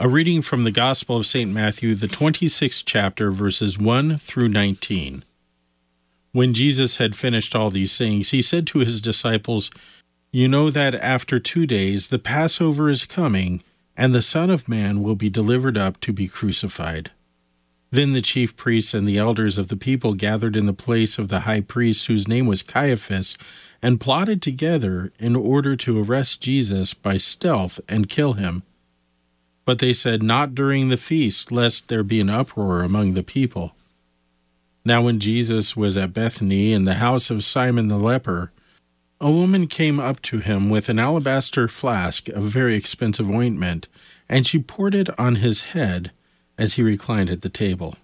A reading from the Gospel of St. Matthew, the 26th chapter, verses 1 through 19. When Jesus had finished all these things, he said to his disciples, You know that after two days the Passover is coming, and the Son of Man will be delivered up to be crucified. Then the chief priests and the elders of the people gathered in the place of the high priest, whose name was Caiaphas, and plotted together in order to arrest Jesus by stealth and kill him. But they said, Not during the feast, lest there be an uproar among the people. Now, when Jesus was at Bethany in the house of Simon the leper, a woman came up to him with an alabaster flask of very expensive ointment, and she poured it on his head as he reclined at the table.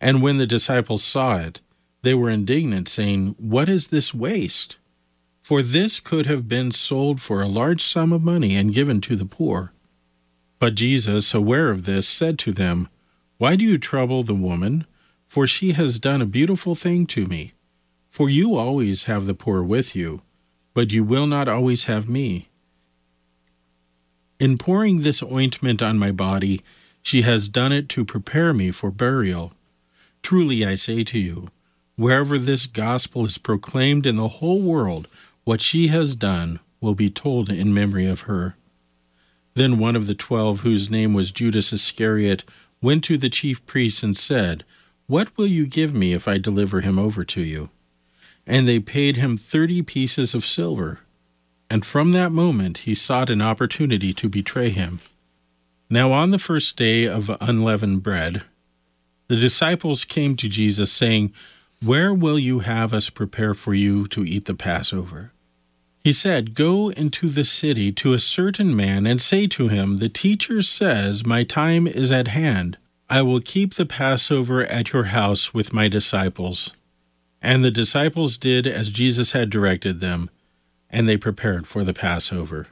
And when the disciples saw it, they were indignant, saying, What is this waste? For this could have been sold for a large sum of money and given to the poor. But Jesus, aware of this, said to them, Why do you trouble the woman? For she has done a beautiful thing to me. For you always have the poor with you, but you will not always have me. In pouring this ointment on my body, she has done it to prepare me for burial. Truly I say to you, wherever this gospel is proclaimed in the whole world, what she has done will be told in memory of her. Then one of the twelve, whose name was Judas Iscariot, went to the chief priests and said, What will you give me if I deliver him over to you? And they paid him thirty pieces of silver. And from that moment he sought an opportunity to betray him. Now on the first day of unleavened bread, the disciples came to Jesus, saying, Where will you have us prepare for you to eat the Passover? He said, Go into the city to a certain man and say to him, The teacher says, My time is at hand. I will keep the Passover at your house with my disciples. And the disciples did as Jesus had directed them, and they prepared for the Passover.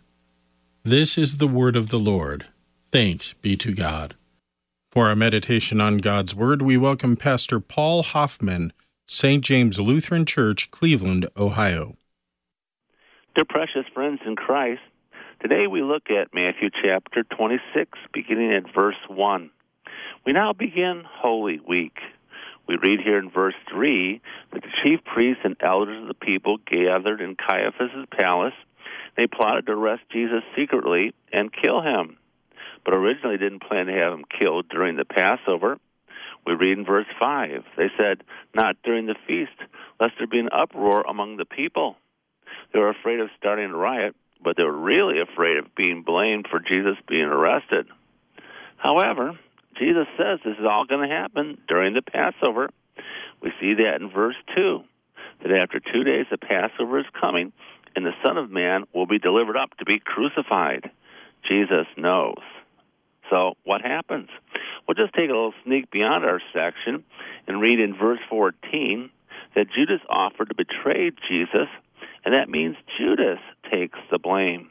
This is the word of the Lord. Thanks be to God. For our meditation on God's Word, we welcome Pastor Paul Hoffman, St. James Lutheran Church, Cleveland, Ohio. Dear precious friends in Christ, today we look at Matthew chapter 26, beginning at verse 1. We now begin Holy Week. We read here in verse 3 that the chief priests and elders of the people gathered in Caiaphas' palace. They plotted to arrest Jesus secretly and kill him, but originally didn't plan to have him killed during the Passover. We read in verse 5 they said, Not during the feast, lest there be an uproar among the people. They were afraid of starting a riot, but they were really afraid of being blamed for Jesus being arrested. However, Jesus says this is all going to happen during the Passover. We see that in verse 2 that after two days the Passover is coming, and the Son of Man will be delivered up to be crucified. Jesus knows. So, what happens? We'll just take a little sneak beyond our section and read in verse 14 that Judas offered to betray Jesus and that means Judas takes the blame.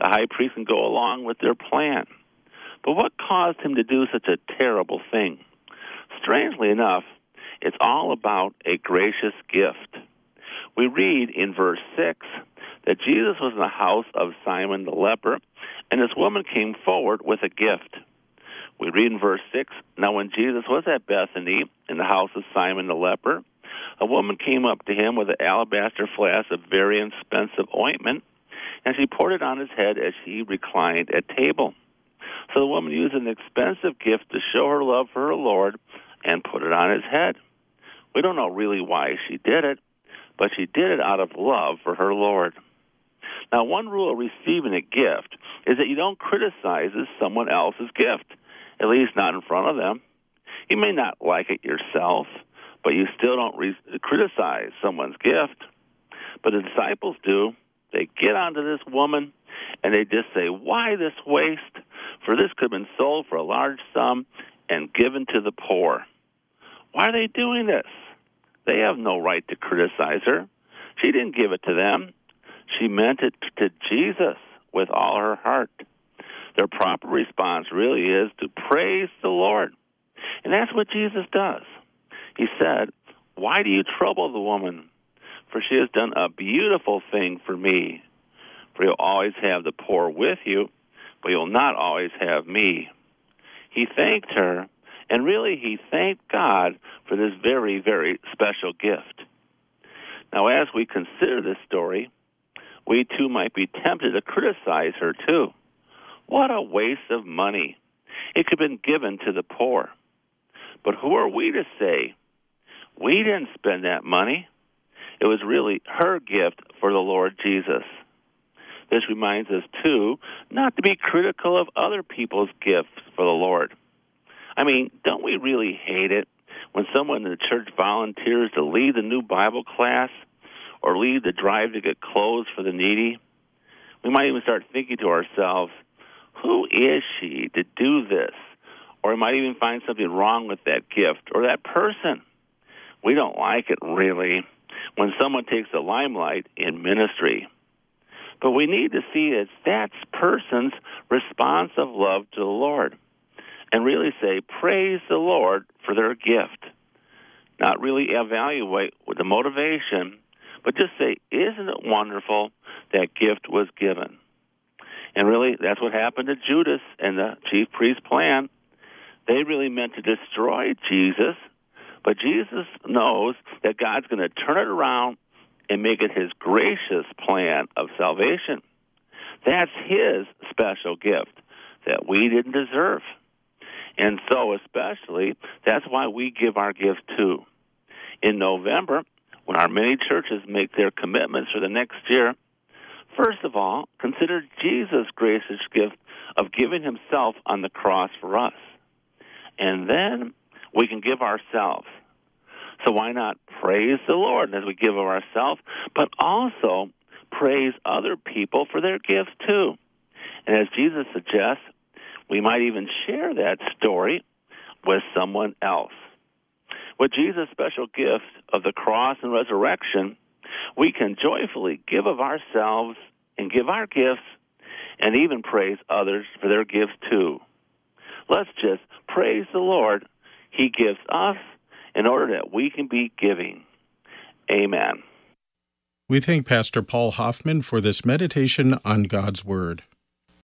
The high priest can go along with their plan. But what caused him to do such a terrible thing? Strangely enough, it's all about a gracious gift. We read in verse 6 that Jesus was in the house of Simon the leper, and this woman came forward with a gift. We read in verse 6 Now, when Jesus was at Bethany in the house of Simon the leper, a woman came up to him with an alabaster flask of very expensive ointment, and she poured it on his head as he reclined at table. So the woman used an expensive gift to show her love for her Lord and put it on his head. We don't know really why she did it, but she did it out of love for her Lord. Now, one rule of receiving a gift is that you don't criticize someone else's gift, at least not in front of them. You may not like it yourself, but you still don't re- criticize someone's gift. But the disciples do. They get onto this woman and they just say, Why this waste? For this could have been sold for a large sum and given to the poor. Why are they doing this? They have no right to criticize her. She didn't give it to them. She meant it to Jesus with all her heart. Their proper response really is to praise the Lord. And that's what Jesus does. He said, Why do you trouble the woman? For she has done a beautiful thing for me. For you'll always have the poor with you, but you'll not always have me. He thanked her, and really he thanked God for this very, very special gift. Now, as we consider this story, we too might be tempted to criticize her too. What a waste of money. It could have been given to the poor. But who are we to say? We didn't spend that money. It was really her gift for the Lord Jesus. This reminds us, too, not to be critical of other people's gifts for the Lord. I mean, don't we really hate it when someone in the church volunteers to lead the new Bible class or lead the drive to get clothes for the needy? We might even start thinking to ourselves, who is she to do this? Or we might even find something wrong with that gift or that person. We don't like it really when someone takes the limelight in ministry. But we need to see it's that person's response of love to the Lord and really say, Praise the Lord for their gift. Not really evaluate with the motivation, but just say, Isn't it wonderful that gift was given? And really, that's what happened to Judas and the chief priest's plan. They really meant to destroy Jesus, but Jesus knows that God's going to turn it around and make it his gracious plan of salvation. That's his special gift that we didn't deserve. And so, especially, that's why we give our gift too. In November, when our many churches make their commitments for the next year, first of all, consider Jesus' gracious gift of giving himself on the cross for us. And then we can give ourselves. So why not praise the Lord as we give of ourselves, but also praise other people for their gifts too. And as Jesus suggests, we might even share that story with someone else. With Jesus' special gift of the cross and resurrection, we can joyfully give of ourselves and give our gifts and even praise others for their gifts too. Let's just praise the Lord. He gives us in order that we can be giving. Amen. We thank Pastor Paul Hoffman for this meditation on God's Word.